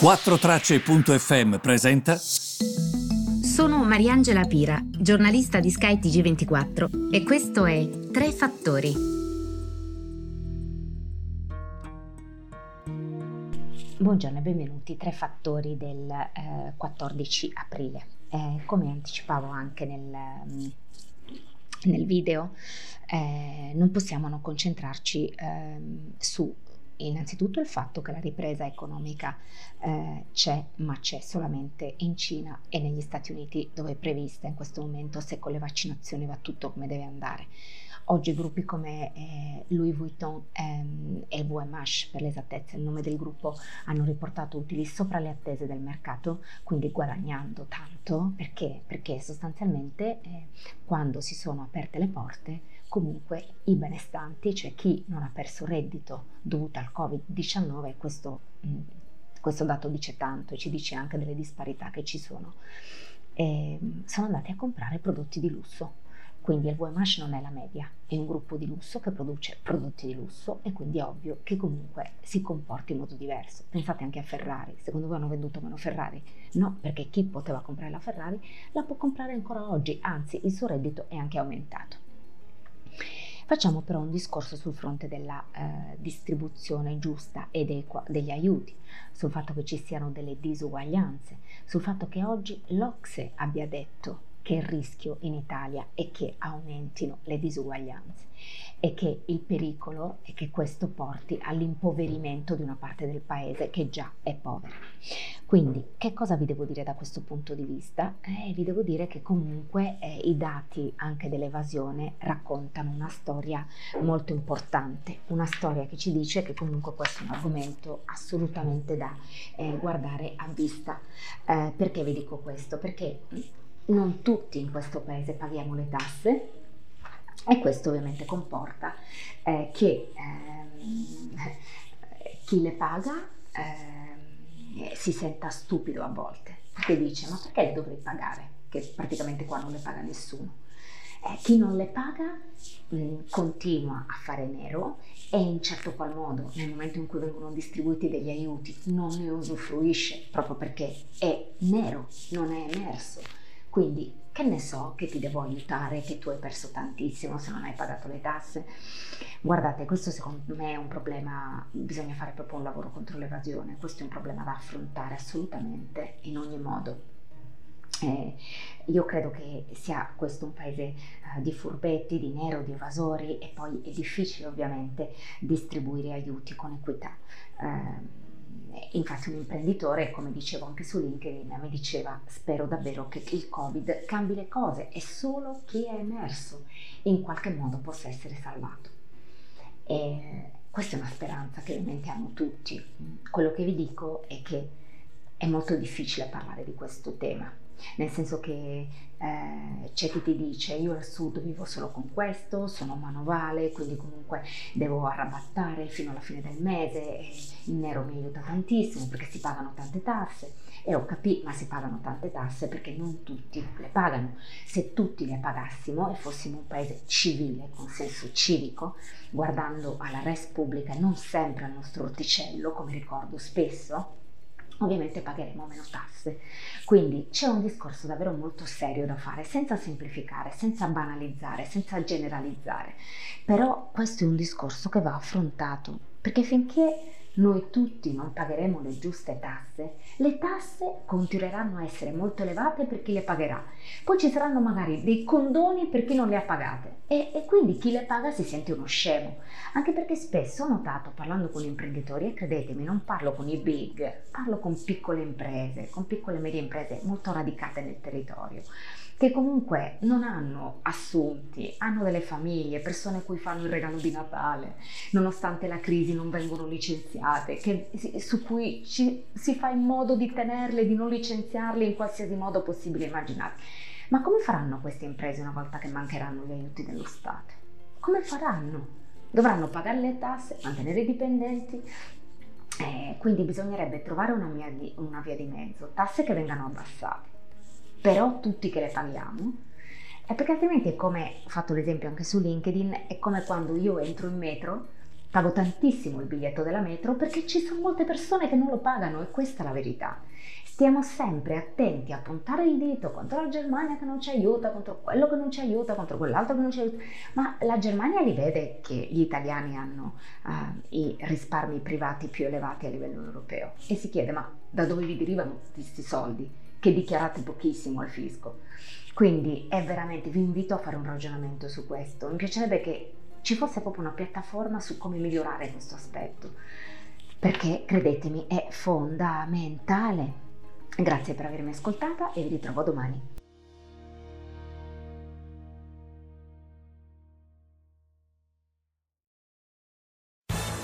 4Tracce.fm presenta. Sono Mariangela Pira, giornalista di Sky TG24 e questo è Tre Fattori. Buongiorno e benvenuti. Tre fattori del eh, 14 aprile. Eh, come anticipavo anche nel, nel video, eh, non possiamo non concentrarci ehm, su innanzitutto il fatto che la ripresa economica eh, c'è, ma c'è solamente in Cina e negli Stati Uniti dove è prevista in questo momento se con le vaccinazioni va tutto come deve andare. Oggi gruppi come eh, Louis Vuitton ehm, e VMH, per l'esattezza il nome del gruppo, hanno riportato utili sopra le attese del mercato, quindi guadagnando tanto, perché? Perché sostanzialmente eh, quando si sono aperte le porte comunque i benestanti, cioè chi non ha perso reddito dovuto al Covid-19, questo, mh, questo dato dice tanto e ci dice anche delle disparità che ci sono, eh, sono andati a comprare prodotti di lusso. Quindi il VMH non è la media, è un gruppo di lusso che produce prodotti di lusso e quindi è ovvio che comunque si comporti in modo diverso. Pensate anche a Ferrari, secondo voi hanno venduto meno Ferrari? No, perché chi poteva comprare la Ferrari la può comprare ancora oggi, anzi il suo reddito è anche aumentato. Facciamo però un discorso sul fronte della eh, distribuzione giusta ed equa degli aiuti, sul fatto che ci siano delle disuguaglianze, sul fatto che oggi l'Ocse abbia detto che il rischio in Italia è che aumentino le disuguaglianze e che il pericolo è che questo porti all'impoverimento di una parte del paese che già è povera. Quindi, che cosa vi devo dire da questo punto di vista? Eh, vi devo dire che comunque eh, i dati anche dell'evasione raccontano una storia molto importante, una storia che ci dice che comunque questo è un argomento assolutamente da eh, guardare a vista. Eh, perché vi dico questo? Perché non tutti in questo paese paghiamo le tasse e questo ovviamente comporta eh, che ehm, chi le paga ehm, si senta stupido a volte, perché dice ma perché le dovrei pagare? Che praticamente qua non le paga nessuno. Eh, chi non le paga mh, continua a fare nero e in certo qual modo nel momento in cui vengono distribuiti degli aiuti non ne usufruisce proprio perché è nero, non è emerso quindi, che ne so che ti devo aiutare, che tu hai perso tantissimo se non hai pagato le tasse. Guardate, questo secondo me è un problema, bisogna fare proprio un lavoro contro l'evasione, questo è un problema da affrontare assolutamente in ogni modo. Eh, io credo che sia questo un paese eh, di furbetti, di nero, di evasori e poi è difficile ovviamente distribuire aiuti con equità. Eh, Infatti un imprenditore, come dicevo anche su LinkedIn, mi diceva spero davvero che il Covid cambi le cose e solo chi è emerso in qualche modo possa essere salvato. E questa è una speranza che ovviamente tutti. Quello che vi dico è che è molto difficile parlare di questo tema nel senso che eh, c'è chi ti dice io al sud vivo solo con questo, sono manovale, quindi comunque devo arrabattare fino alla fine del mese, il nero mi aiuta tantissimo perché si pagano tante tasse e ho capito, ma si pagano tante tasse perché non tutti le pagano. Se tutti le pagassimo e fossimo un paese civile, con senso civico, guardando alla res pubblica e non sempre al nostro orticello, come ricordo spesso, ovviamente pagheremo meno tasse. Quindi c'è un discorso davvero molto serio da fare, senza semplificare, senza banalizzare, senza generalizzare. Però questo è un discorso che va affrontato, perché finché noi tutti non pagheremo le giuste tasse, le tasse continueranno a essere molto elevate per chi le pagherà. Poi ci saranno magari dei condoni per chi non le ha pagate e, e quindi chi le paga si sente uno scemo. Anche perché spesso ho notato parlando con imprenditori, e credetemi, non parlo con i big, parlo con piccole imprese, con piccole e medie imprese molto radicate nel territorio che comunque non hanno assunti, hanno delle famiglie, persone a cui fanno il regalo di Natale, nonostante la crisi non vengono licenziate, che, su cui ci, si fa in modo di tenerle, di non licenziarle in qualsiasi modo possibile e immaginabile. Ma come faranno queste imprese una volta che mancheranno gli aiuti dello Stato? Come faranno? Dovranno pagare le tasse, mantenere i dipendenti, eh, quindi bisognerebbe trovare una via, di, una via di mezzo, tasse che vengano abbassate, però tutti che le paghiamo, e perché altrimenti è come, ho fatto l'esempio anche su LinkedIn, è come quando io entro in metro, pago tantissimo il biglietto della metro perché ci sono molte persone che non lo pagano e questa è la verità stiamo sempre attenti a puntare il dito contro la Germania che non ci aiuta, contro quello che non ci aiuta, contro quell'altro che non ci aiuta, ma la Germania li vede che gli italiani hanno uh, i risparmi privati più elevati a livello europeo e si chiede ma da dove vi derivano questi soldi che dichiarate pochissimo al fisco? Quindi è veramente, vi invito a fare un ragionamento su questo. Mi piacerebbe che ci fosse proprio una piattaforma su come migliorare questo aspetto, perché credetemi è fondamentale. Grazie per avermi ascoltata e vi ritrovo domani.